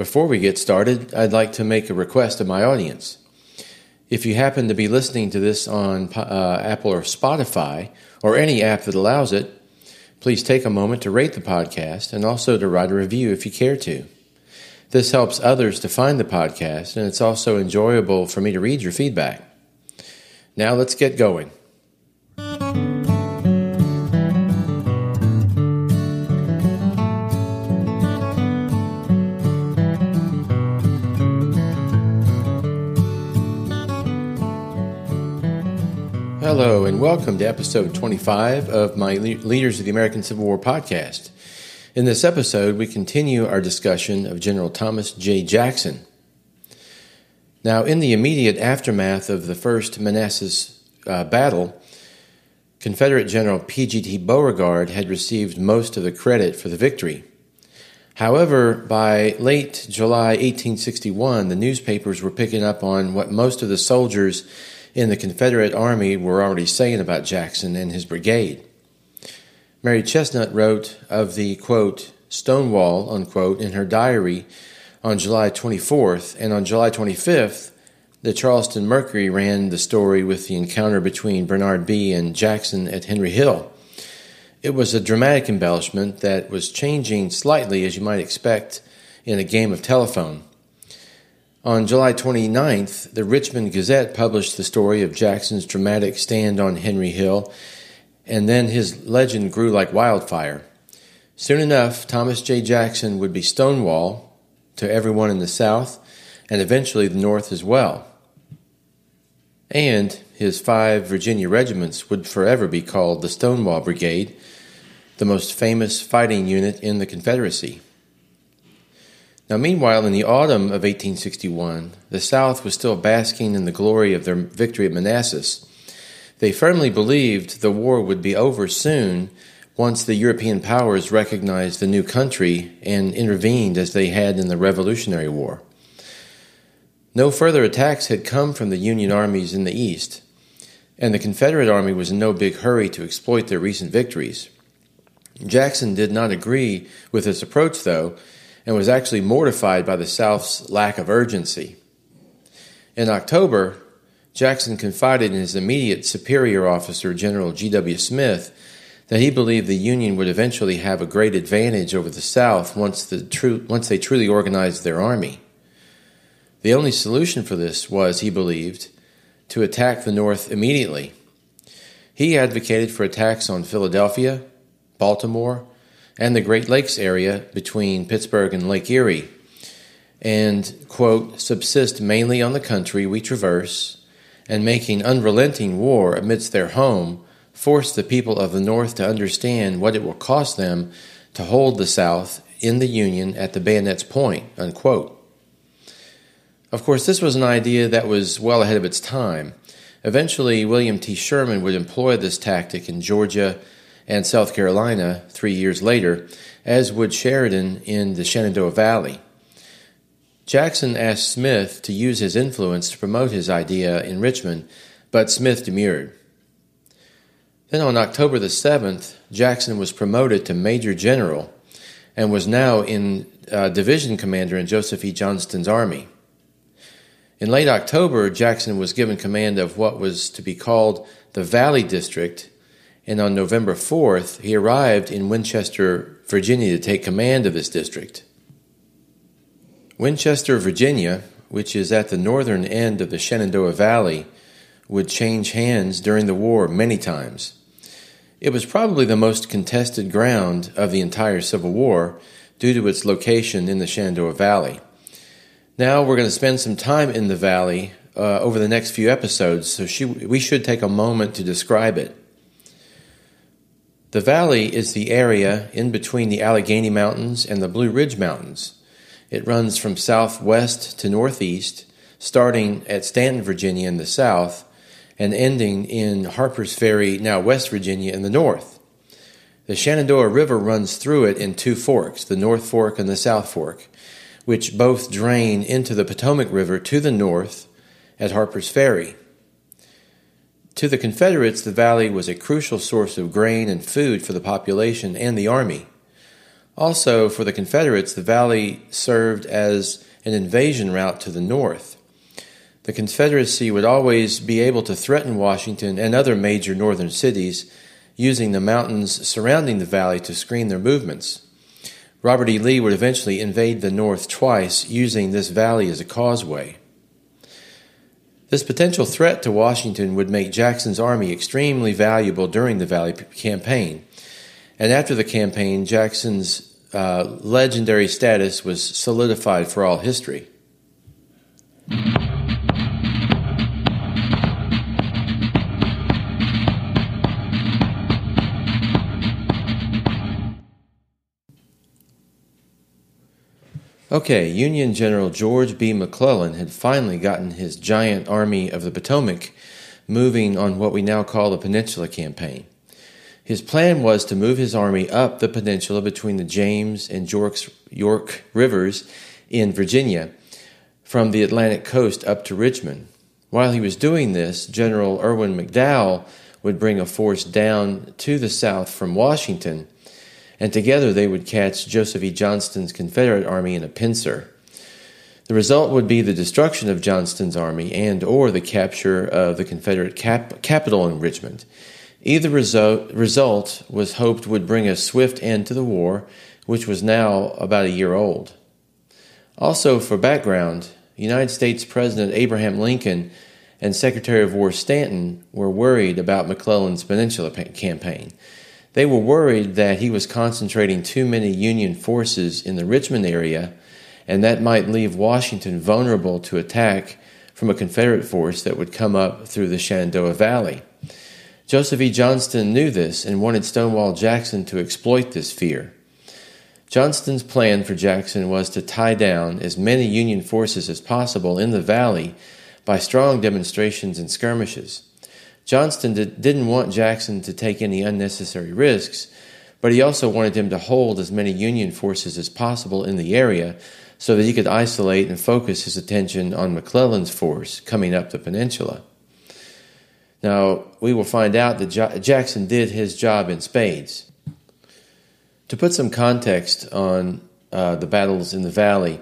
Before we get started, I'd like to make a request of my audience. If you happen to be listening to this on uh, Apple or Spotify, or any app that allows it, please take a moment to rate the podcast and also to write a review if you care to. This helps others to find the podcast, and it's also enjoyable for me to read your feedback. Now let's get going. Hello, and welcome to episode 25 of my Leaders of the American Civil War podcast. In this episode, we continue our discussion of General Thomas J. Jackson. Now, in the immediate aftermath of the First Manassas uh, battle, Confederate General P.G.T. Beauregard had received most of the credit for the victory. However, by late July 1861, the newspapers were picking up on what most of the soldiers in the Confederate Army were already saying about Jackson and his brigade. Mary Chesnut wrote of the, quote, Stonewall, unquote, in her diary on July 24th, and on July 25th, the Charleston Mercury ran the story with the encounter between Barnard Bee and Jackson at Henry Hill. It was a dramatic embellishment that was changing slightly, as you might expect, in a game of telephone. On July 29th, the Richmond Gazette published the story of Jackson's dramatic stand on Henry Hill, and then his legend grew like wildfire. Soon enough, Thomas J. Jackson would be Stonewall to everyone in the South, and eventually the North as well. And his five Virginia regiments would forever be called the Stonewall Brigade, the most famous fighting unit in the Confederacy. Now, meanwhile, in the autumn of 1861, the South was still basking in the glory of their victory at Manassas. They firmly believed the war would be over soon once the European powers recognized the new country and intervened as they had in the Revolutionary War. No further attacks had come from the Union armies in the East, and the Confederate Army was in no big hurry to exploit their recent victories. Jackson did not agree with this approach, though, and was actually mortified by the South's lack of urgency. In October, Jackson confided in his immediate superior officer, General G.W. Smith, that he believed the Union would eventually have a great advantage over the South once, the tru- once they truly organized their army. The only solution for this was, he believed, to attack the North immediately. He advocated for attacks on Philadelphia, Baltimore, and the Great Lakes area between Pittsburgh and Lake Erie, and, quote, subsist mainly on the country we traverse, and making unrelenting war amidst their home, force the people of the North to understand what it will cost them to hold the South in the Union at the bayonet's point, unquote. Of course, this was an idea that was well ahead of its time. Eventually, William T. Sherman would employ this tactic in Georgia and South Carolina three years later, as would Sheridan in the Shenandoah Valley. Jackson asked Smith to use his influence to promote his idea in Richmond, but Smith demurred. Then on October the 7th, Jackson was promoted to Major General and was now in uh, division commander in Joseph E. Johnston's army. In late October, Jackson was given command of what was to be called the Valley District and on November 4th, he arrived in Winchester, Virginia to take command of this district. Winchester, Virginia, which is at the northern end of the Shenandoah Valley, would change hands during the war many times. It was probably the most contested ground of the entire Civil War due to its location in the Shenandoah Valley. Now we're going to spend some time in the valley uh, over the next few episodes, so she, we should take a moment to describe it. The valley is the area in between the Allegheny Mountains and the Blue Ridge Mountains. It runs from southwest to northeast, starting at Staunton, Virginia in the south, and ending in Harper's Ferry, now West Virginia, in the north. The Shenandoah River runs through it in two forks, the North Fork and the South Fork, which both drain into the Potomac River to the north at Harper's Ferry. To the Confederates, the valley was a crucial source of grain and food for the population and the army. Also, for the Confederates, the valley served as an invasion route to the north. The Confederacy would always be able to threaten Washington and other major northern cities using the mountains surrounding the valley to screen their movements. Robert E. Lee would eventually invade the north twice using this valley as a causeway. This potential threat to Washington would make Jackson's army extremely valuable during the Valley campaign. And after the campaign, Jackson's uh, legendary status was solidified for all history. Okay, Union General George B. McClellan had finally gotten his giant Army of the Potomac moving on what we now call the Peninsula Campaign. His plan was to move his army up the peninsula between the James and York's, York rivers in Virginia from the Atlantic coast up to Richmond. While he was doing this, General Irwin McDowell would bring a force down to the south from Washington and together they would catch Joseph E. Johnston's Confederate army in a pincer. The result would be the destruction of Johnston's army and or the capture of the Confederate cap- capital in Richmond. Either result, result was hoped would bring a swift end to the war, which was now about a year old. Also, for background, United States President Abraham Lincoln and Secretary of War Stanton were worried about McClellan's Peninsula campaign. They were worried that he was concentrating too many Union forces in the Richmond area, and that might leave Washington vulnerable to attack from a Confederate force that would come up through the Shenandoah Valley. Joseph E. Johnston knew this and wanted Stonewall Jackson to exploit this fear. Johnston's plan for Jackson was to tie down as many Union forces as possible in the valley by strong demonstrations and skirmishes. Johnston did, didn't want Jackson to take any unnecessary risks, but he also wanted him to hold as many Union forces as possible in the area so that he could isolate and focus his attention on McClellan's force coming up the peninsula. Now, we will find out that jo- Jackson did his job in spades. To put some context on uh, the battles in the valley,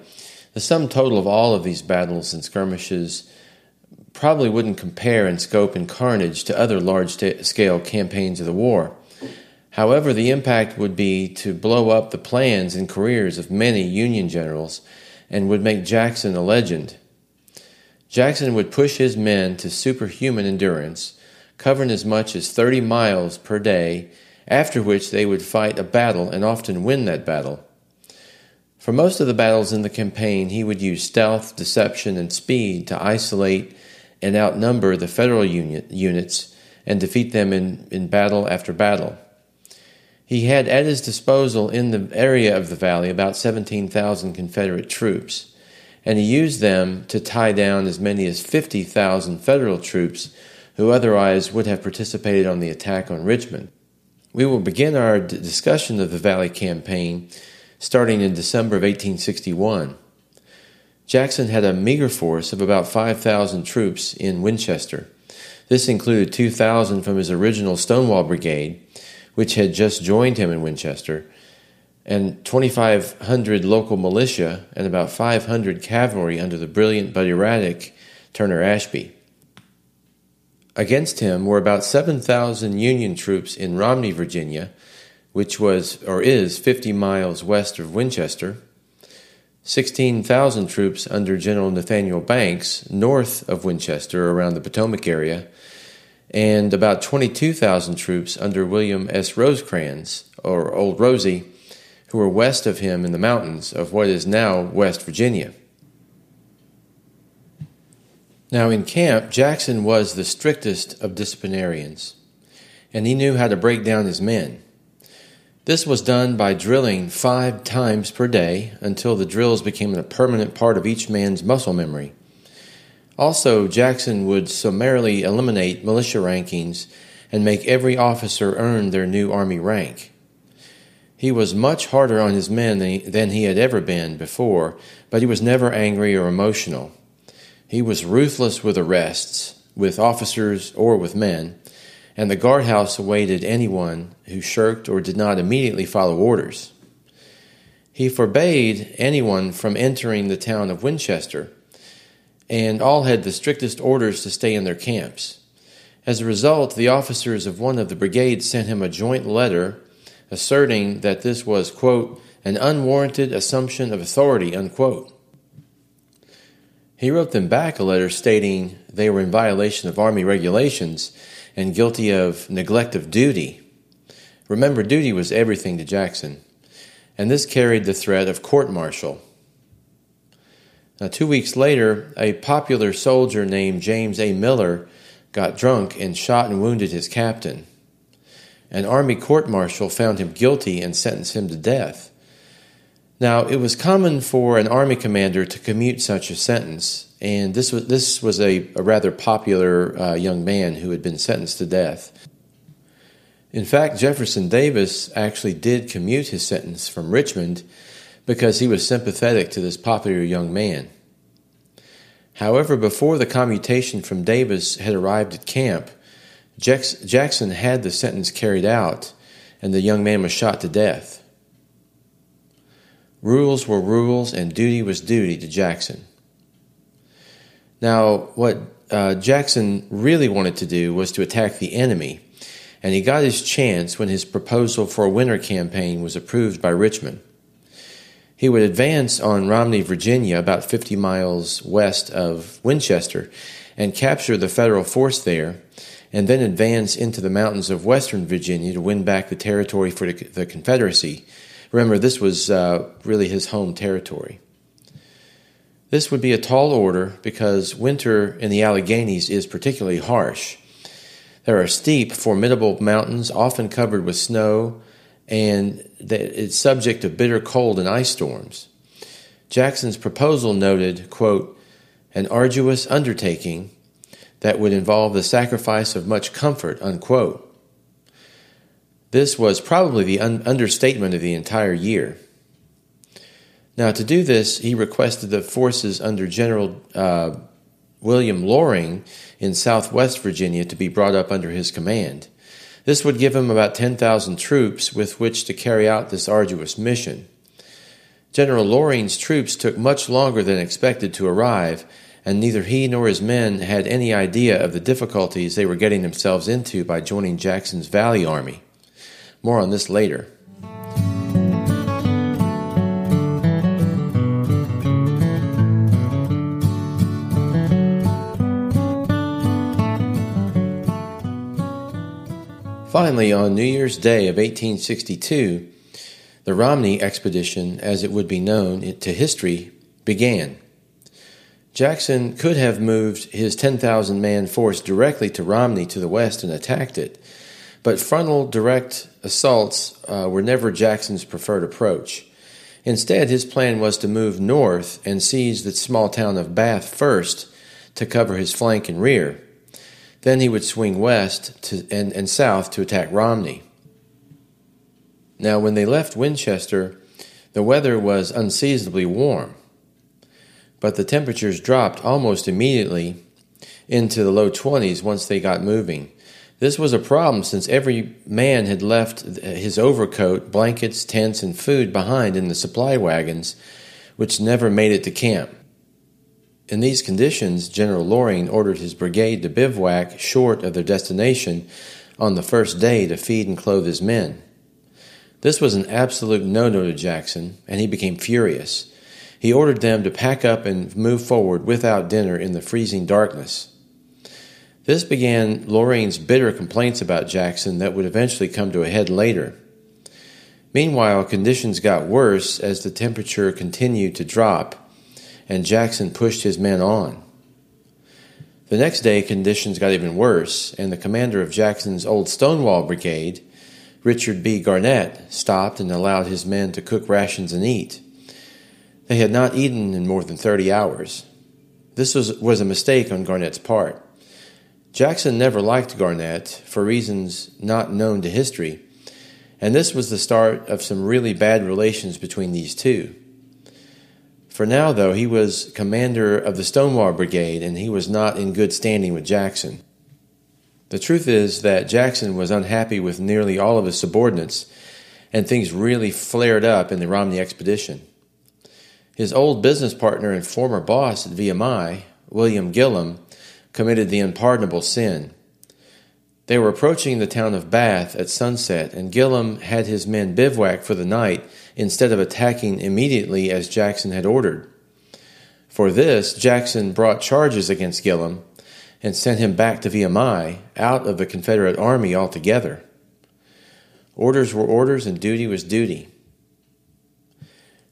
the sum total of all of these battles and skirmishes probably wouldn't compare in scope and carnage to other large scale campaigns of the war. However, the impact would be to blow up the plans and careers of many Union generals and would make Jackson a legend. Jackson would push his men to superhuman endurance, covering as much as 30 miles per day, after which they would fight a battle and often win that battle. For most of the battles in the campaign, he would use stealth, deception, and speed to isolate and outnumber the federal unit, units and defeat them in, in battle after battle. He had at his disposal in the area of the valley about 17,000 Confederate troops, and he used them to tie down as many as 50,000 Federal troops who otherwise would have participated on the attack on Richmond. We will begin our d- discussion of the Valley Campaign starting in December of 1861. Jackson had a meager force of about 5,000 troops in Winchester. This included 2,000 from his original Stonewall Brigade, which had just joined him in Winchester, and 2,500 local militia and about 500 cavalry under the brilliant but erratic Turner Ashby. Against him were about 7,000 Union troops in Romney, Virginia, which was or is 50 miles west of Winchester, 16,000 troops under General Nathaniel Banks north of Winchester around the Potomac area, and about 22,000 troops under William S. Rosecrans, or Old Rosie, who were west of him in the mountains of what is now West Virginia. Now, in camp, Jackson was the strictest of disciplinarians, and he knew how to break down his men. This was done by drilling five times per day until the drills became a permanent part of each man's muscle memory. Also, Jackson would summarily eliminate militia rankings and make every officer earn their new Army rank. He was much harder on his men than he, had ever been before, but he was never angry or emotional. He was ruthless with arrests, with officers or with men, and the guardhouse awaited anyone who shirked or did not immediately follow orders. He forbade anyone from entering the town of Winchester, and all had the strictest orders to stay in their camps. As a result, the officers of one of the brigades sent him a joint letter asserting that this was, quote, an unwarranted assumption of authority, unquote. He wrote them back a letter stating they were in violation of Army regulations and guilty of neglect of duty. Remember, duty was everything to Jackson, and this carried the threat of court martial. Now, two weeks later, a popular soldier named James A. Miller got drunk and shot and wounded his captain. An army court martial found him guilty and sentenced him to death. Now, it was common for an army commander to commute such a sentence, and this was, this was a, a rather popular uh, young man who had been sentenced to death. In fact, Jefferson Davis actually did commute his sentence from Richmond because he was sympathetic to this popular young man. However, before the commutation from Davis had arrived at camp, Jackson had the sentence carried out, and the young man was shot to death. Rules were rules, and duty was duty to Jackson. Now, what uh, Jackson really wanted to do was to attack the enemy, and he got his chance when his proposal for a winter campaign was approved by Richmond. He would advance on Romney, Virginia, about 50 miles west of Winchester, and capture the federal force there and then advance into the mountains of western Virginia to win back the territory for the Confederacy. Remember, this was uh, really his home territory. This would be a tall order because winter in the Alleghanies is particularly harsh. There are steep, formidable mountains, often covered with snow, and it's subject to bitter cold and ice storms. Jackson's proposal noted, quote, an arduous undertaking that would involve the sacrifice of much comfort, unquote. This was probably the un- understatement of the entire year. Now, to do this, he requested the forces under General uh, William Loring in southwest Virginia to be brought up under his command. This would give him about 10,000 troops with which to carry out this arduous mission. General Loring's troops took much longer than expected to arrive, and neither he nor his men had any idea of the difficulties they were getting themselves into by joining Jackson's Valley Army. More on this later. Finally, on New Year's Day of 1862, the Romney expedition, as it would be known to history, began. Jackson could have moved his 10,000 man force directly to Romney to the west and attacked it, but frontal direct assaults uh, were never Jackson's preferred approach. Instead, his plan was to move north and seize the small town of Bath first to cover his flank and rear. Then he would swing west to, and, and south to attack Romney. Now, when they left Winchester, the weather was unseasonably warm but the temperatures dropped almost immediately into the low 20s once they got moving. This was a problem since every man had left his overcoat, blankets, tents, and food behind in the supply wagons, which never made it to camp. In these conditions, General Loring ordered his brigade to bivouac short of their destination on the first day to feed and clothe his men. This was an absolute no no to Jackson, and he became furious he ordered them to pack up and move forward without dinner in the freezing darkness. This began Loring's bitter complaints about Jackson that would eventually come to a head later. Meanwhile, conditions got worse as the temperature continued to drop, and Jackson pushed his men on. The next day, conditions got even worse, and the commander of Jackson's old Stonewall Brigade, Richard B. Garnett, stopped and allowed his men to cook rations and eat. They had not eaten in more than 30 hours. This was, was a mistake on Garnett's part. Jackson never liked Garnett for reasons not known to history, and this was the start of some really bad relations between these two. For now, though, he was commander of the Stonewall Brigade and he was not in good standing with Jackson. The truth is that Jackson was unhappy with nearly all of his subordinates and things really flared up in the Romney expedition. His old business partner and former boss at VMI, William Gilham, committed the unpardonable sin. They were approaching the town of Bath at sunset, and Gilham had his men bivouac for the night instead of attacking immediately as Jackson had ordered. For this, Jackson brought charges against Gilham and sent him back to VMI, out of the Confederate Army altogether. Orders were orders and duty was duty.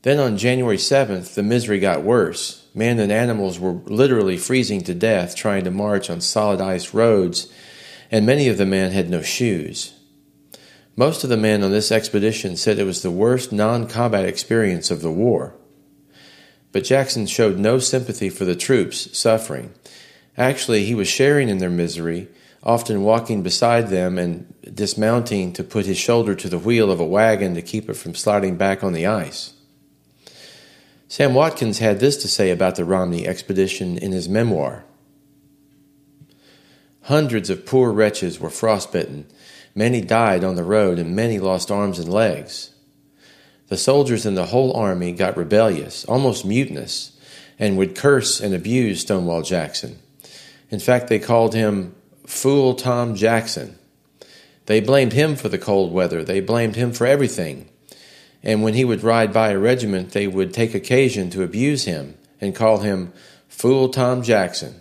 Then on January 7th, the misery got worse. Men and animals were literally freezing to death trying to march on solid ice roads, and many of the men had no shoes. Most of the men on this expedition said it was the worst non combat experience of the war. But Jackson showed no sympathy for the troops suffering. Actually, he was sharing in their misery, often walking beside them and dismounting to put his shoulder to the wheel of a wagon to keep it from sliding back on the ice. Sam Watkins had this to say about the Romney expedition in his memoir. Hundreds of poor wretches were frostbitten, many died on the road, and many lost arms and legs. The soldiers in the whole army got rebellious, almost mutinous, and would curse and abuse Stonewall Jackson. In fact, they called him Fool Tom Jackson. They blamed him for the cold weather. They blamed him for everything. And when he would ride by a regiment, they would take occasion to abuse him and call him Fool Tom Jackson.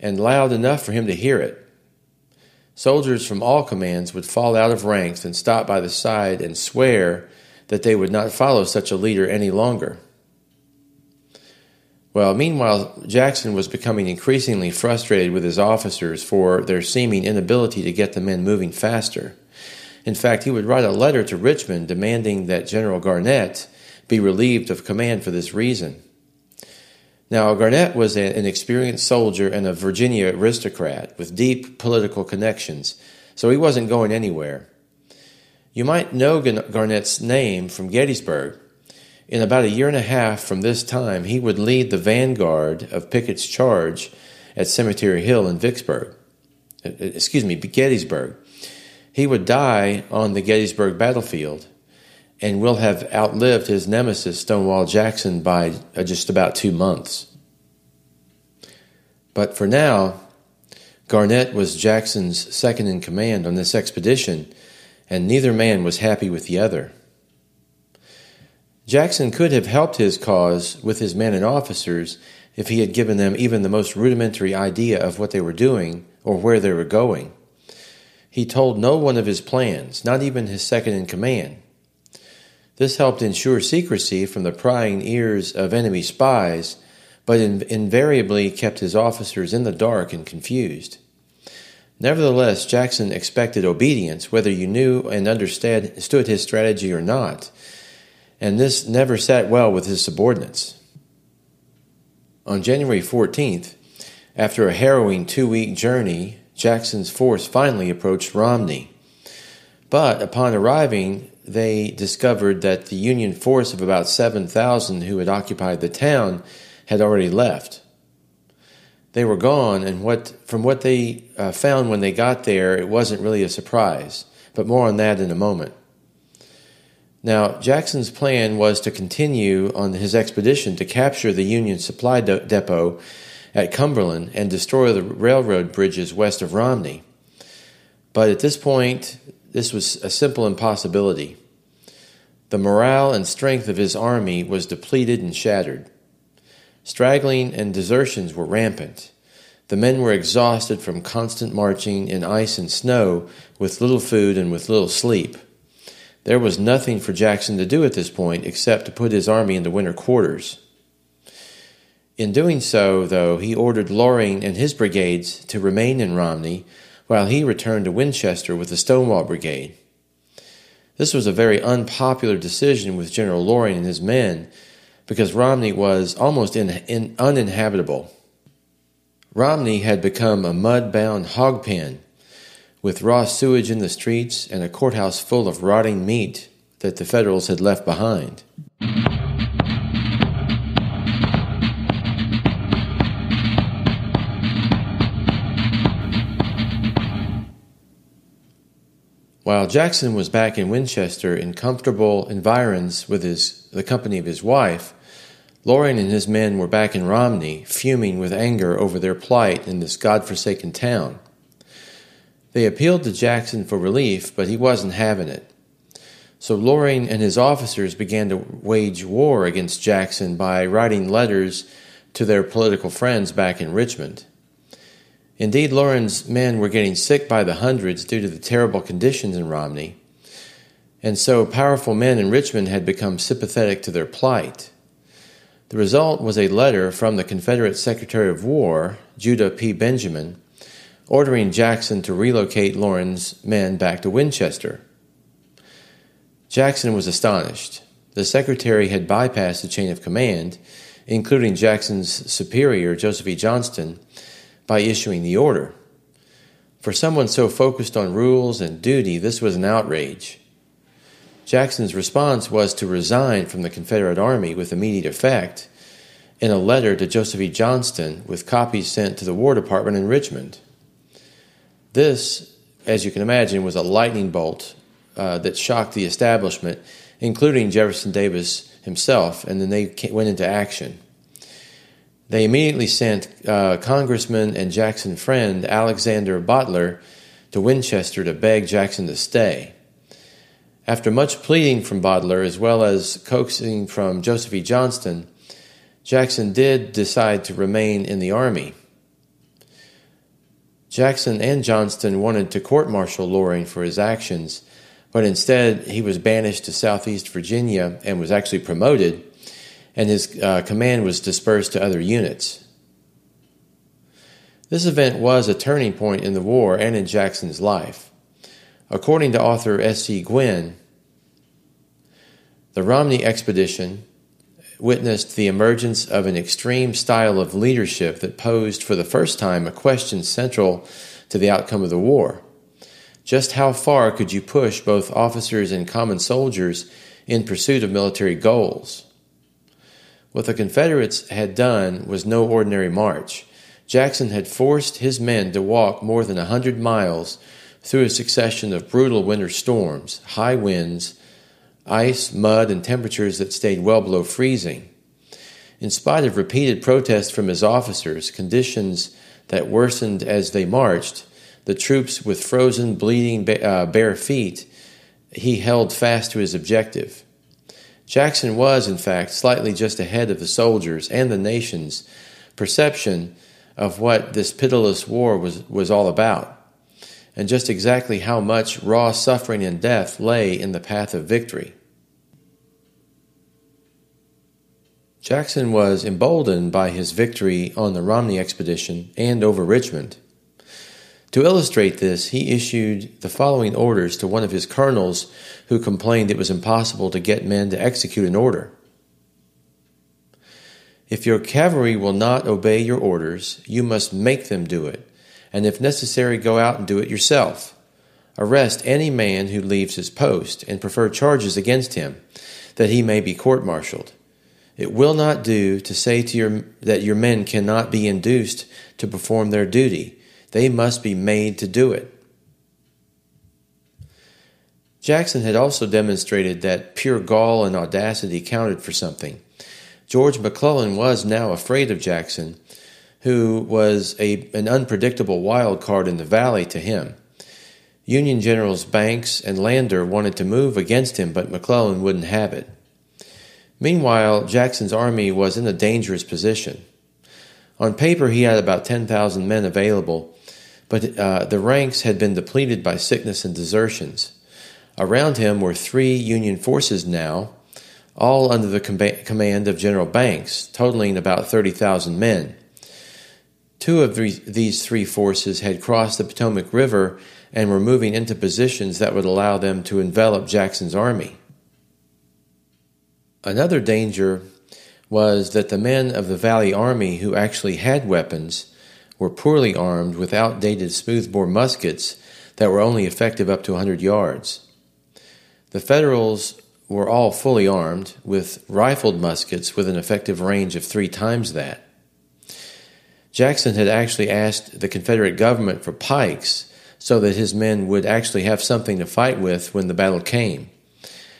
And loud enough for him to hear it. Soldiers from all commands would fall out of ranks and stop by the side and swear that they would not follow such a leader any longer. Well, meanwhile, Jackson was becoming increasingly frustrated with his officers for their seeming inability to get the men moving faster. In fact, he would write a letter to Richmond demanding that General Garnett be relieved of command for this reason. Now, Garnett was an experienced soldier and a Virginia aristocrat with deep political connections, so he wasn't going anywhere. You might know Garnett's name from Gettysburg. In about a year and a half from this time, he would lead the vanguard of Pickett's charge at Cemetery Hill in Vicksburg. Excuse me, Gettysburg. He would die on the Gettysburg battlefield and will have outlived his nemesis, Stonewall Jackson, by uh, just about two months. But for now, Garnett was Jackson's second in command on this expedition, and neither man was happy with the other. Jackson could have helped his cause with his men and officers if he had given them even the most rudimentary idea of what they were doing or where they were going. He told no one of his plans, not even his second in command. This helped ensure secrecy from the prying ears of enemy spies, but in- invariably kept his officers in the dark and confused. Nevertheless, Jackson expected obedience, whether you knew and understood his strategy or not and this never sat well with his subordinates. On January 14th, after a harrowing two week journey, Jackson's force finally approached Romney. But upon arriving, they discovered that the Union force of about 7,000 who had occupied the town had already left. They were gone, and what, from what they uh, found when they got there, it wasn't really a surprise. But more on that in a moment. Now, Jackson's plan was to continue on his expedition to capture the Union supply de- depot at Cumberland and destroy the railroad bridges west of Romney. But at this point, this was a simple impossibility. The morale and strength of his army was depleted and shattered. Straggling and desertions were rampant. The men were exhausted from constant marching in ice and snow with little food and with little sleep. There was nothing for Jackson to do at this point except to put his army into winter quarters. In doing so, though, he ordered Loring and his brigades to remain in Romney while he returned to Winchester with the Stonewall Brigade. This was a very unpopular decision with General Loring and his men because Romney was almost in, in, uninhabitable. Romney had become a mud bound hog pen with raw sewage in the streets and a courthouse full of rotting meat that the Federals had left behind. While Jackson was back in Winchester in comfortable environs with his, the company of his wife, Loring and his men were back in Romney, fuming with anger over their plight in this God-forsaken town. They appealed to Jackson for relief, but he wasn't having it. So Loring and his officers began to wage war against Jackson by writing letters to their political friends back in Richmond. Indeed, Loring's men were getting sick by the hundreds due to the terrible conditions in Romney, and so powerful men in Richmond had become sympathetic to their plight. The result was a letter from the Confederate Secretary of War, Judah P. Benjamin, ordering Jackson to relocate Loring's men back to Winchester. Jackson was astonished. The secretary had bypassed the chain of command, including Jackson's superior, Joseph E. Johnston, by issuing the order. For someone so focused on rules and duty, this was an outrage. Jackson's response was to resign from the Confederate Army with immediate effect in a letter to Joseph E. Johnston with copies sent to the War Department in Richmond. This, as you can imagine, was a lightning bolt uh, that shocked the establishment, including Jefferson Davis himself, and then they went into action. They immediately sent uh, Congressman and Jackson friend Alexander Boteler to Winchester to beg Jackson to stay. After much pleading from Boteler, as well as coaxing from Joseph E. Johnston, Jackson did decide to remain in the Army. Jackson and Johnston wanted to court martial Loring for his actions, but instead he was banished to southeast Virginia and was actually promoted, and his uh, command was dispersed to other units. This event was a turning point in the war and in Jackson's life. According to author S.C. Gwynne, the Romney expedition witnessed the emergence of an extreme style of leadership that posed for the first time a question central to the outcome of the war. Just how far could you push both officers and common soldiers in pursuit of military goals? What the Confederates had done was no ordinary march. Jackson had forced his men to walk more than a hundred miles through a succession of brutal winter storms, high winds, ice, mud, and temperatures that stayed well below freezing. In spite of repeated protests from his officers, conditions that worsened as they marched, the troops with frozen, bleeding, uh, bare feet, he held fast to his objective. Jackson was, in fact, slightly just ahead of the soldiers and the nation's perception of what this pitiless war was, was all about, and just exactly how much raw suffering and death lay in the path of victory. Jackson was emboldened by his victory on the Romney expedition and over Richmond. To illustrate this, he issued the following orders to one of his colonels who complained it was impossible to get men to execute an order. If your cavalry will not obey your orders, you must make them do it, and if necessary, go out and do it yourself. Arrest any man who leaves his post, and prefer charges against him, that he may be court martialed. It will not do to say to your, that your men cannot be induced to perform their duty they must be made to do it. Jackson had also demonstrated that pure gall and audacity counted for something. George McClellan was now afraid of Jackson, who was a, an unpredictable wild card in the valley to him. Union Generals Banks and Lander wanted to move against him, but McClellan wouldn't have it. Meanwhile, Jackson's army was in a dangerous position. On paper, he had about 10,000 men available, but uh, the ranks had been depleted by sickness and desertions. Around him were three Union forces now, all under the com- command of General Banks, totaling about 30,000 men. Two of these three forces had crossed the Potomac River and were moving into positions that would allow them to envelop Jackson's army. Another danger was that the men of the Valley Army who actually had weapons were poorly armed with outdated smoothbore muskets that were only effective up to 100 yards. The Federals were all fully armed with rifled muskets with an effective range of three times that. Jackson had actually asked the Confederate government for pikes so that his men would actually have something to fight with when the battle came.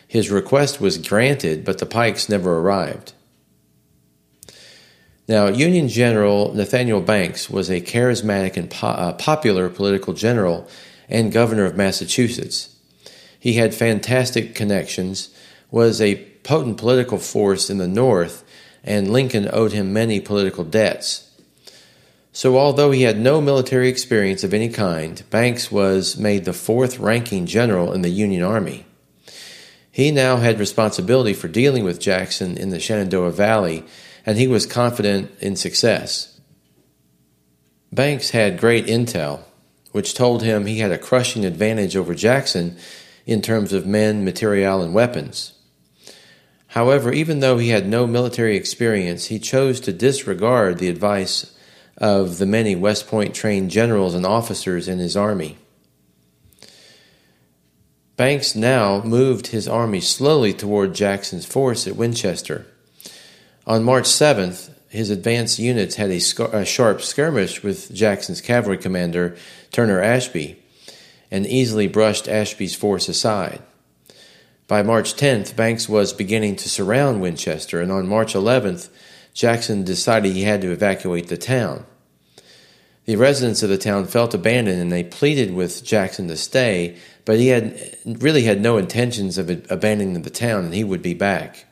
His request was granted, but the pikes never arrived. Now, Union General Nathaniel Banks was a charismatic and po- uh, popular political general and governor of Massachusetts. He had fantastic connections, was a potent political force in the North, and Lincoln owed him many political debts. So, although he had no military experience of any kind, Banks was made the fourth ranking general in the Union Army. He now had responsibility for dealing with Jackson in the Shenandoah Valley, and he was confident in success. Banks had great intel, which told him he had a crushing advantage over Jackson in terms of men, material, and weapons. However, even though he had no military experience, he chose to disregard the advice of the many West Point trained generals and officers in his army. Banks now moved his army slowly toward Jackson's force at Winchester. On March 7th, his advance units had a, scar- a, sharp skirmish with Jackson's cavalry commander, Turner Ashby, and easily brushed Ashby's force aside. By March 10th, Banks was beginning to surround Winchester, and on March 11th, Jackson decided he had to evacuate the town. The residents of the town felt abandoned and they pleaded with Jackson to stay, but he had really had no intentions of abandoning the town and he would be back.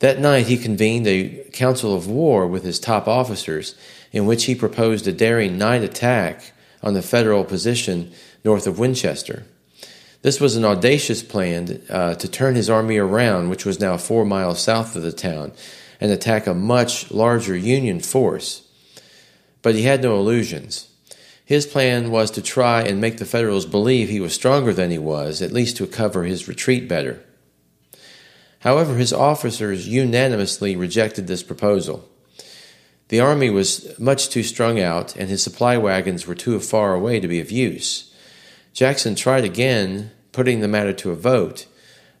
That night he convened a council of war with his top officers in which he proposed a daring night attack on the federal position north of Winchester. This was an audacious plan uh, to turn his army around, which was now four miles south of the town, and attack a much larger Union force. But he had no illusions. His plan was to try and make the Federals believe he was stronger than he was, at least to cover his retreat better. However, his officers unanimously rejected this proposal. The army was much too strung out, and his supply wagons were too far away to be of use. Jackson tried again, putting the matter to a vote,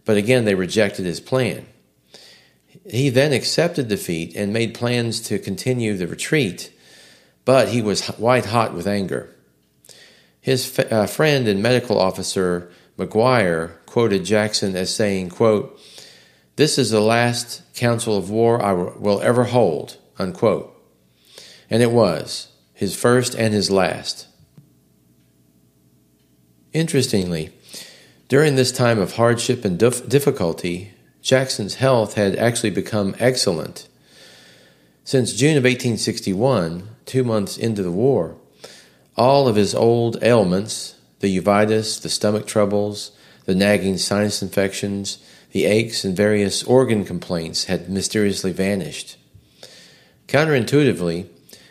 but again they rejected his plan. He then accepted defeat and made plans to continue the retreat, but he was white hot with anger. His f- uh, friend and medical officer, McGuire, quoted Jackson as saying, quote, This is the last council of war I will ever hold, unquote. And it was, his first and his last. Interestingly, during this time of hardship and dif- difficulty, Jackson's health had actually become excellent. Since June of 1861, two months into the war, all of his old ailments the uveitis, the stomach troubles, the nagging sinus infections, the aches, and various organ complaints had mysteriously vanished. Counterintuitively,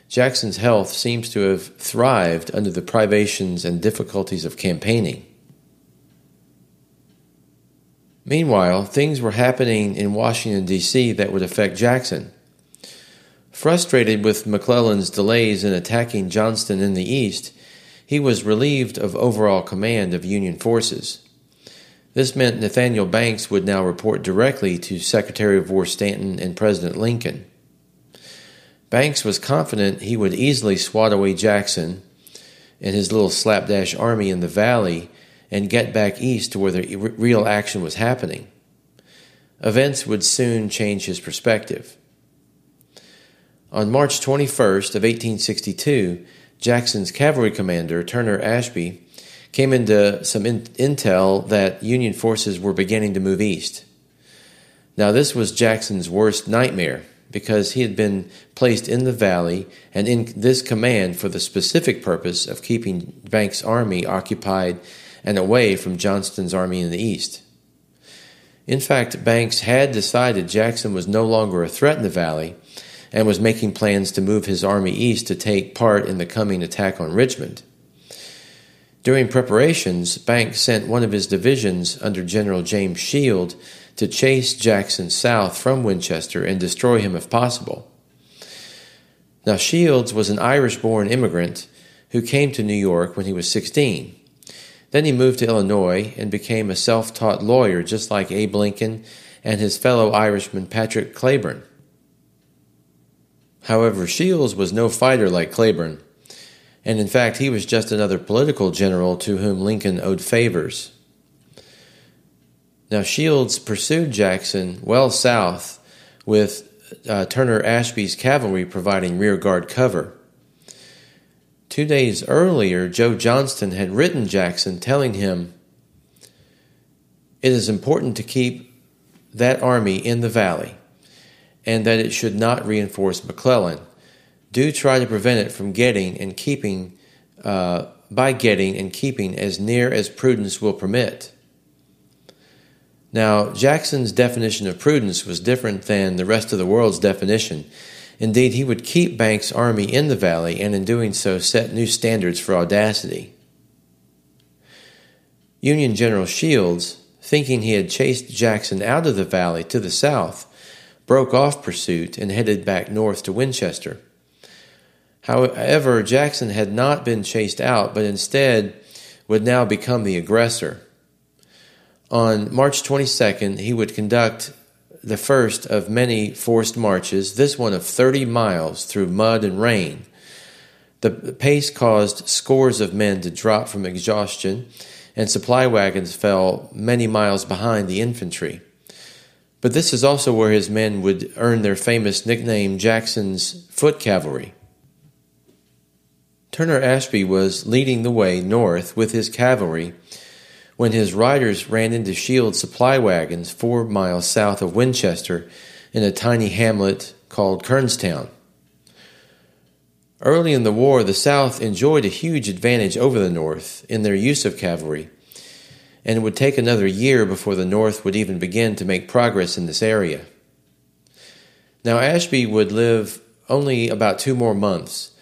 Jackson's health seems to have thrived under the privations and difficulties of campaigning. Meanwhile, things were happening in Washington, D.C. that would affect Jackson. Frustrated with McClellan's delays in attacking Johnston in the east, he was relieved of overall command of Union forces. This meant Nathaniel Banks would now report directly to Secretary of War Stanton and President Lincoln. Banks was confident he would easily swat away Jackson and his little slapdash army in the valley and get back east to where the real action was happening. Events would soon change his perspective. On March 21st of 1862, Jackson's cavalry commander, Turner Ashby, came into some in- intel that Union forces were beginning to move east. Now, this was Jackson's worst nightmare because he had been placed in the valley and in this command for the specific purpose of keeping Banks' army occupied and away from Johnston's army in the east. In fact, Banks had decided Jackson was no longer a threat in the valley and was making plans to move his army east to take part in the coming attack on Richmond. During preparations, Banks sent one of his divisions under General James Shield to chase Jackson south from Winchester and destroy him if possible. Now, Shields was an Irish born immigrant who came to New York when he was 16. Then he moved to Illinois and became a self taught lawyer, just like Abe Lincoln and his fellow Irishman Patrick Cleburne. However, Shields was no fighter like Cleburne. And in fact, he was just another political general to whom Lincoln owed favors. Now, Shields pursued Jackson well south with uh, Turner Ashby's cavalry providing rear guard cover. Two days earlier, Joe Johnston had written Jackson telling him, It is important to keep that army in the valley and that it should not reinforce McClellan. Do try to prevent it from getting and keeping, uh, by getting and keeping as near as prudence will permit. Now, Jackson's definition of prudence was different than the rest of the world's definition. Indeed, he would keep Banks' army in the valley and in doing so set new standards for audacity. Union General Shields, thinking he had chased Jackson out of the valley to the south, broke off pursuit and headed back north to Winchester. However, Jackson had not been chased out, but instead would now become the aggressor. On March 22nd, he would conduct the first of many forced marches, this one of 30 miles through mud and rain. The pace caused scores of men to drop from exhaustion, and supply wagons fell many miles behind the infantry. But this is also where his men would earn their famous nickname Jackson's Foot Cavalry. Turner Ashby was leading the way north with his cavalry when his riders ran into Shields supply wagons four miles south of Winchester in a tiny hamlet called Kernstown. Early in the war, the South enjoyed a huge advantage over the North in their use of cavalry, and it would take another year before the North would even begin to make progress in this area. Now, Ashby would live only about two more months,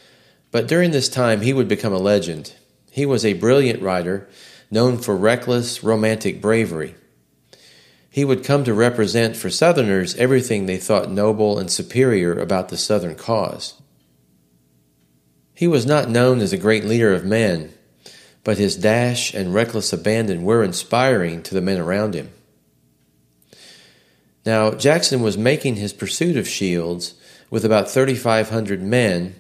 but during this time he would become a legend. He was a brilliant rider known for reckless, romantic bravery. He would come to represent for Southerners everything they thought noble and superior about the Southern cause. He was not known as a great leader of men, but his dash and reckless abandon were inspiring to the men around him. Now, Jackson was making his pursuit of Shields with about 3,500 men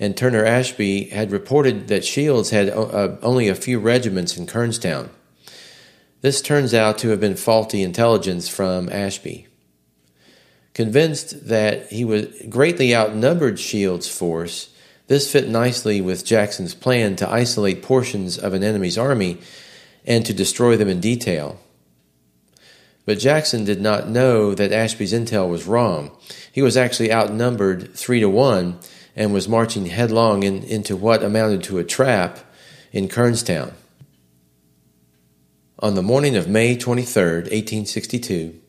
and Turner Ashby had reported that Shields had uh, only a few regiments in Kernstown. This turns out to have been faulty intelligence from Ashby. Convinced that he was greatly outnumbered Shields' force, this fit nicely with Jackson's plan to isolate portions of an enemy's army and to destroy them in detail. But Jackson did not know that Ashby's intel was wrong. He was actually outnumbered three to one and was marching headlong in, into what amounted to a trap in Kernstown. On the morning of May 23, 1862,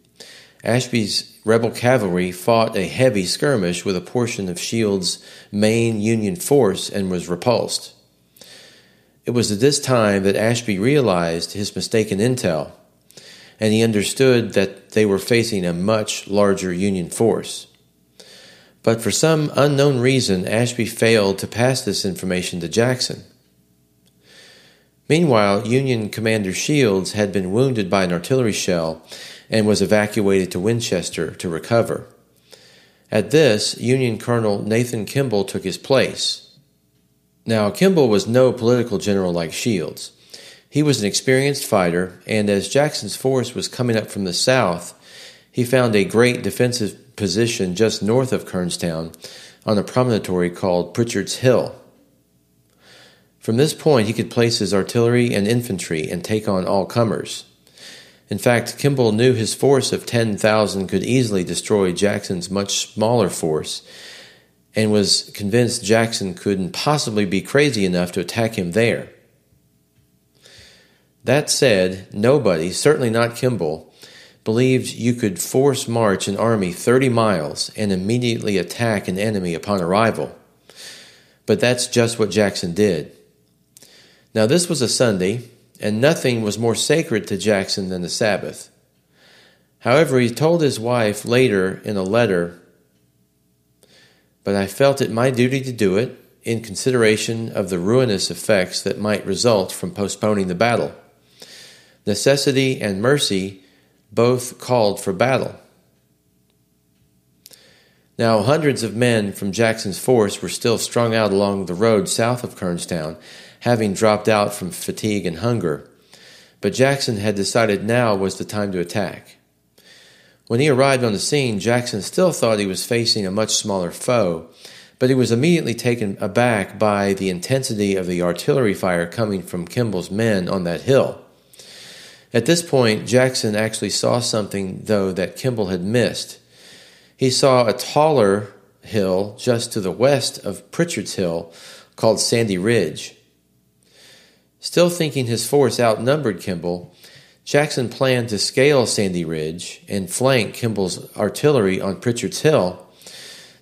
Ashby's rebel cavalry fought a heavy skirmish with a portion of Shields' main Union force and was repulsed. It was at this time that Ashby realized his mistaken intel, and he understood that they were facing a much larger Union force. But for some unknown reason, Ashby failed to pass this information to Jackson. Meanwhile, Union Commander Shields had been wounded by an artillery shell and was evacuated to Winchester to recover. At this, Union Colonel Nathan Kimball took his place. Now, Kimball was no political general like Shields. He was an experienced fighter, and as Jackson's force was coming up from the south, he found a great defensive position just north of Kernstown on a promontory called Pritchard's Hill. From this point, he could place his artillery and infantry and take on all comers. In fact, Kimball knew his force of 10,000 could easily destroy Jackson's much smaller force and was convinced Jackson couldn't possibly be crazy enough to attack him there. That said, nobody, certainly not Kimball, believed you could force march an army 30 miles and immediately attack an enemy upon arrival. But that's just what Jackson did. Now, this was a Sunday, and nothing was more sacred to Jackson than the Sabbath. However, he told his wife later in a letter, But I felt it my duty to do it in consideration of the ruinous effects that might result from postponing the battle. Necessity and mercy both called for battle. Now, hundreds of men from Jackson's force were still strung out along the road south of Kernstown, having dropped out from fatigue and hunger. But Jackson had decided now was the time to attack. When he arrived on the scene, Jackson still thought he was facing a much smaller foe, but he was immediately taken aback by the intensity of the artillery fire coming from Kimball's men on that hill. At this point, Jackson actually saw something, though, that Kimball had missed. He saw a taller hill just to the west of Pritchard's Hill called Sandy Ridge. Still thinking his force outnumbered Kimball, Jackson planned to scale Sandy Ridge and flank Kimball's artillery on Pritchard's Hill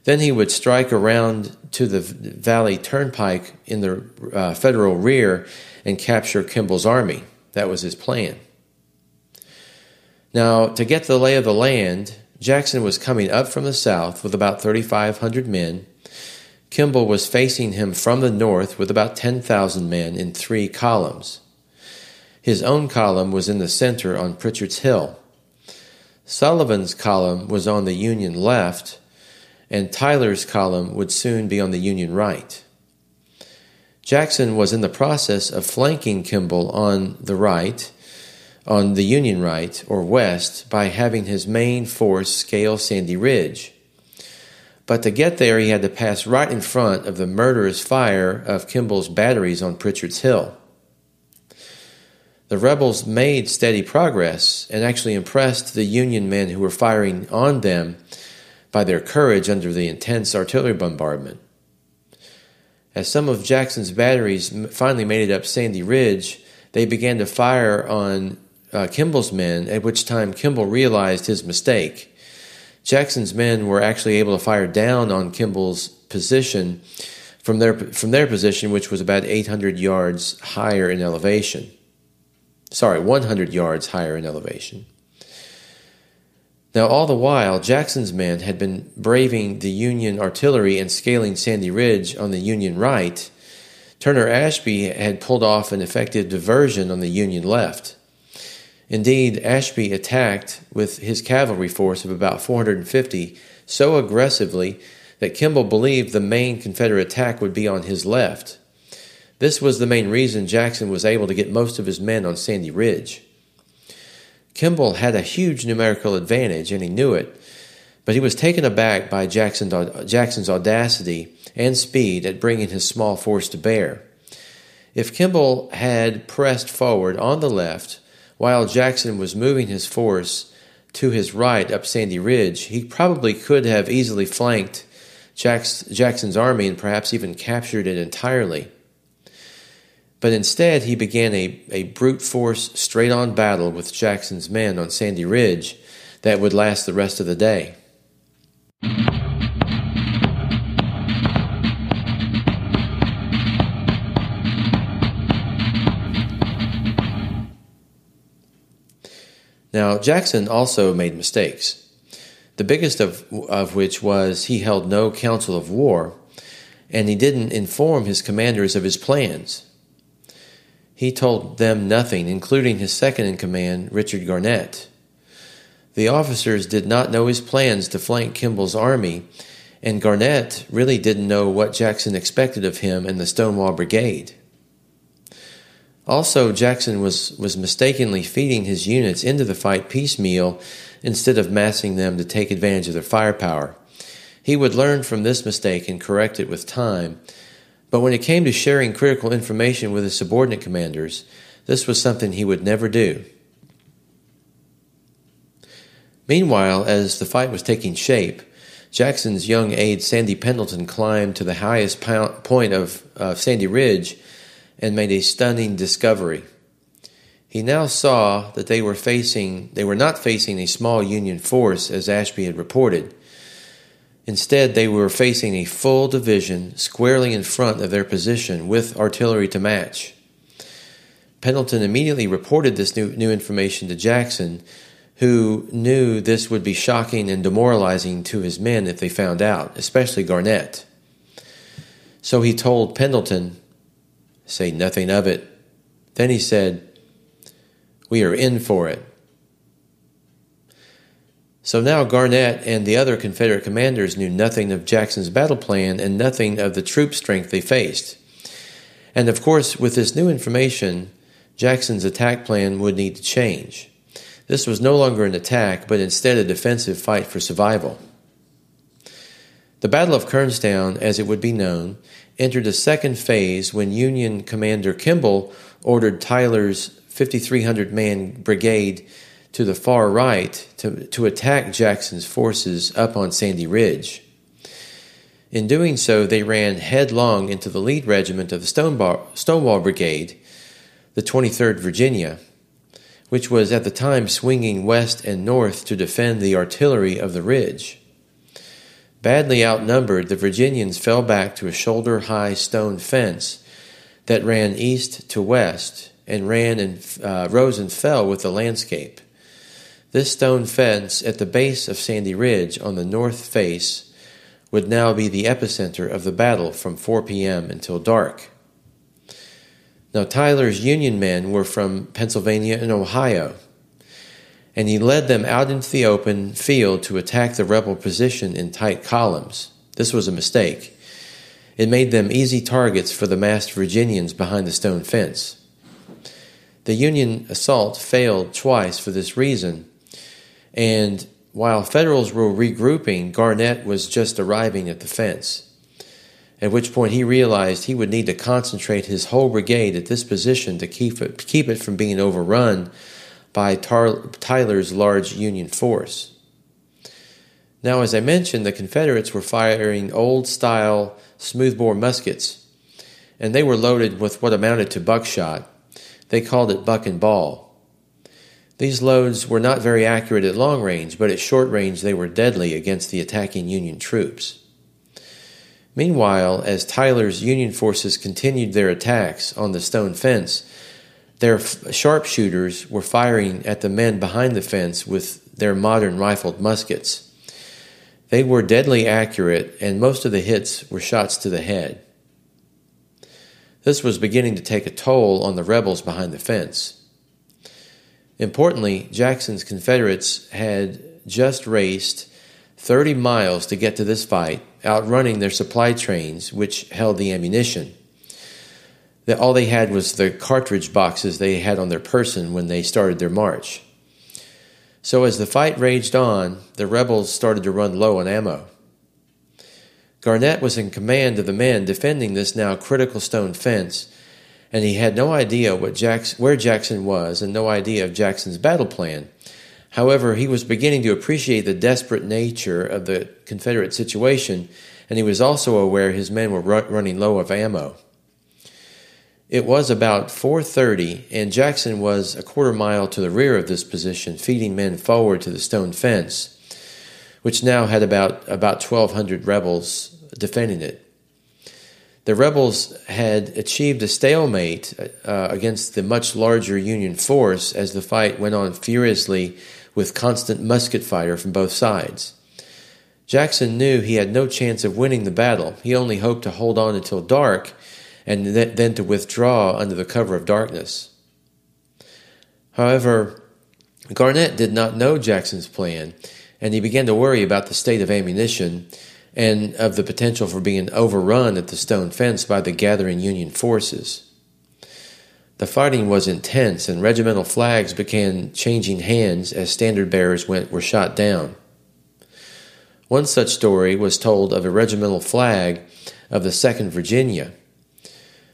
then he would strike around to the Valley Turnpike in the uh, federal rear and capture Kimball's army. That was his plan. Now, to get the lay of the land, Jackson was coming up from the south with about 3,500 men. Kimball was facing him from the north with about 10,000 men in three columns. His own column was in the center on Pritchard's Hill. Sullivan's column was on the Union left, and Tyler's column would soon be on the Union right. Jackson was in the process of flanking Kimball on the right, on the Union right or west, by having his main force scale Sandy Ridge. But to get there, he had to pass right in front of the murderous fire of Kimball's batteries on Pritchard's Hill. The rebels made steady progress and actually impressed the Union men who were firing on them by their courage under the intense artillery bombardment. As some of Jackson's batteries finally made it up Sandy Ridge, they began to fire on uh, Kimball's men, at which time Kimball realized his mistake. Jackson's men were actually able to fire down on Kimball's position from their, from their position, which was about 800 yards higher in elevation. Sorry, 100 yards higher in elevation. Now, all the while, Jackson's men had been braving the Union artillery and scaling Sandy Ridge on the Union right. Turner Ashby had pulled off an effective diversion on the Union left. Indeed, Ashby attacked with his cavalry force of about 450 so aggressively that Kimball believed the main Confederate attack would be on his left. This was the main reason Jackson was able to get most of his men on Sandy Ridge. Kimball had a huge numerical advantage, and he knew it, but he was taken aback by Jackson's audacity and speed at bringing his small force to bear. If Kimball had pressed forward on the left while Jackson was moving his force to his right up Sandy Ridge, he probably could have easily flanked Jackson's army and perhaps even captured it entirely. But instead, he began a, a brute force, straight on battle with Jackson's men on Sandy Ridge that would last the rest of the day. Now, Jackson also made mistakes, the biggest of, of which was he held no council of war, and he didn't inform his commanders of his plans. He told them nothing, including his second in command, Richard Garnett. The officers did not know his plans to flank Kimball's army, and Garnett really didn't know what Jackson expected of him and the Stonewall Brigade. Also, Jackson was, was mistakenly feeding his units into the fight piecemeal instead of massing them to take advantage of their firepower. He would learn from this mistake and correct it with time, but when it came to sharing critical information with his subordinate commanders, this was something he would never do. Meanwhile, as the fight was taking shape, Jackson's young aide Sandy Pendleton climbed to the highest point of uh, Sandy Ridge and made a stunning discovery. He now saw that they were facing they were not facing a small Union force as Ashby had reported. Instead, they were facing a full division squarely in front of their position with artillery to match. Pendleton immediately reported this new, new information to Jackson, who knew this would be shocking and demoralizing to his men if they found out, especially Garnett. So he told Pendleton, Say nothing of it. Then he said, We are in for it. So now Garnett and the other Confederate commanders knew nothing of Jackson's battle plan and nothing of the troop strength they faced. And of course, with this new information, Jackson's attack plan would need to change. This was no longer an attack, but instead a defensive fight for survival. The Battle of Kernstown, as it would be known, entered a second phase when Union Commander Kimball ordered Tyler's 5,300 man brigade to the far right to, to attack Jackson's forces up on Sandy Ridge. In doing so, they ran headlong into the lead regiment of the Stonewall, Stonewall Brigade, the 23rd Virginia, which was at the time swinging west and north to defend the artillery of the ridge. Badly outnumbered, the Virginians fell back to a shoulder high stone fence that ran east to west and ran and uh, rose and fell with the landscape. This stone fence at the base of Sandy Ridge on the north face would now be the epicenter of the battle from 4 p.m. until dark. Now, Tyler's Union men were from Pennsylvania and Ohio, and he led them out into the open field to attack the rebel position in tight columns. This was a mistake. It made them easy targets for the massed Virginians behind the stone fence. The Union assault failed twice for this reason, and while Federals were regrouping, Garnett was just arriving at the fence. At which point he realized he would need to concentrate his whole brigade at this position to keep it, keep it from being overrun by Tar- Tyler's large Union force. Now, as I mentioned, the Confederates were firing old style smoothbore muskets, and they were loaded with what amounted to buckshot. They called it buck and ball. These loads were not very accurate at long range, but at short range they were deadly against the attacking Union troops. Meanwhile, as Tyler's Union forces continued their attacks on the stone fence, their f- sharpshooters were firing at the men behind the fence with their modern rifled muskets. They were deadly accurate, and most of the hits were shots to the head. This was beginning to take a toll on the rebels behind the fence. Importantly, Jackson's Confederates had just raced 30 miles to get to this fight, outrunning their supply trains, which held the ammunition that all they had was the cartridge boxes they had on their person when they started their march. So as the fight raged on, the rebels started to run low on ammo. Garnett was in command of the men defending this now critical stone fence, and he had no idea what Jackson, where Jackson was and no idea of Jackson's battle plan. However, he was beginning to appreciate the desperate nature of the Confederate situation, and he was also aware his men were running low of ammo. It was about 4:30 and Jackson was a quarter mile to the rear of this position feeding men forward to the stone fence which now had about about 1200 rebels defending it. The rebels had achieved a stalemate uh, against the much larger Union force as the fight went on furiously with constant musket fire from both sides. Jackson knew he had no chance of winning the battle. He only hoped to hold on until dark and then to withdraw under the cover of darkness. However, Garnett did not know Jackson's plan, and he began to worry about the state of ammunition and of the potential for being overrun at the stone fence by the gathering Union forces. The fighting was intense, and regimental flags began changing hands as standard bearers went, were shot down. One such story was told of a regimental flag of the 2nd Virginia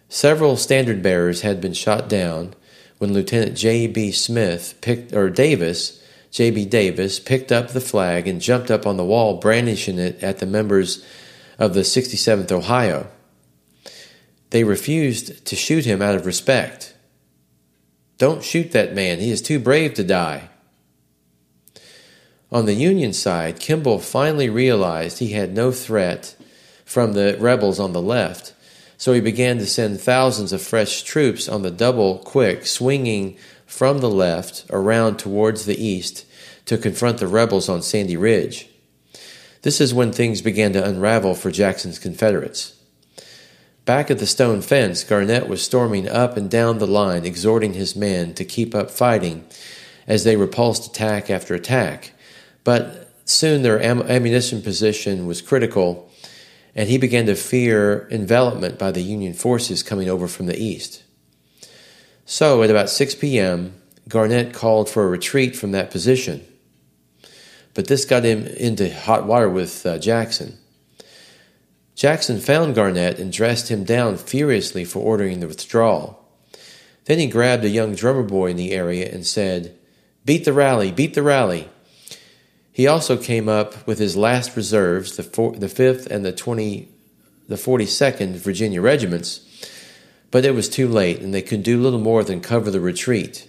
Several standard bearers had been shot down when Lieutenant J.B. Smith picked, or Davis, J.B. Davis, picked up the flag and jumped up on the wall, brandishing it at the members of the 67th Ohio. They refused to shoot him out of respect. Don't shoot that man, he is too brave to die. On the Union side, Kimball finally realized he had no threat from the rebels on the left so he began to send thousands of fresh troops on the double quick, swinging from the left around towards the east to confront the rebels on Sandy Ridge. This is when things began to unravel for Jackson's Confederates. Back at the stone fence, Garnett was storming up and down the line, exhorting his men to keep up fighting as they repulsed attack after attack. But soon their am- ammunition position was critical, and he began to fear envelopment by the Union forces coming over from the east. So, at about 6 p.m., Garnett called for a retreat from that position. But this got him into hot water with uh, Jackson. Jackson found Garnett and dressed him down furiously for ordering the withdrawal. Then he grabbed a young drummer boy in the area and said, Beat the rally, beat the rally. He also came up with his last reserves, the, four, the 5th and the 20, the 42nd Virginia regiments, but it was too late and they could do little more than cover the retreat.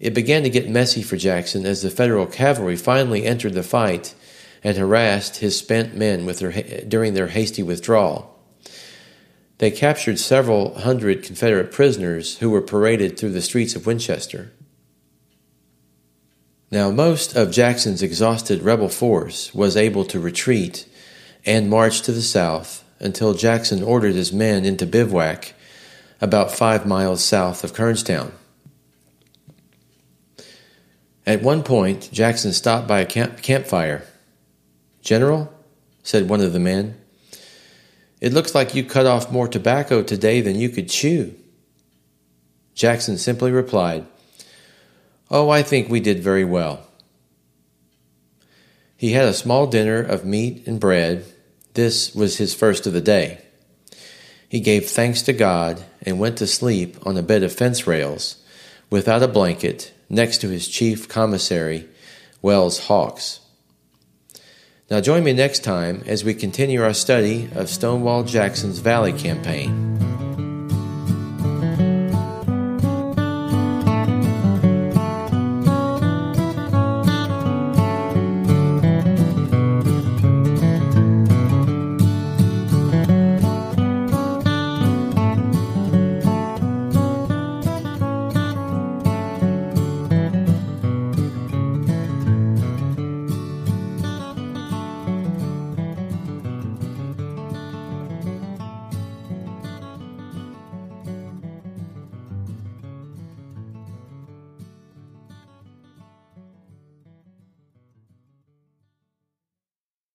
It began to get messy for Jackson as the Federal cavalry finally entered the fight and harassed his spent men with their, during their hasty withdrawal. They captured several hundred Confederate prisoners who were paraded through the streets of Winchester. Now, most of Jackson's exhausted rebel force was able to retreat and march to the south until Jackson ordered his men into bivouac about five miles south of Kernstown. At one point, Jackson stopped by a camp- campfire. General, said one of the men, it looks like you cut off more tobacco today than you could chew. Jackson simply replied, Oh, I think we did very well. He had a small dinner of meat and bread. This was his first of the day. He gave thanks to God and went to sleep on a bed of fence rails without a blanket next to his chief commissary, Wells Hawks. Now, join me next time as we continue our study of Stonewall Jackson's Valley Campaign.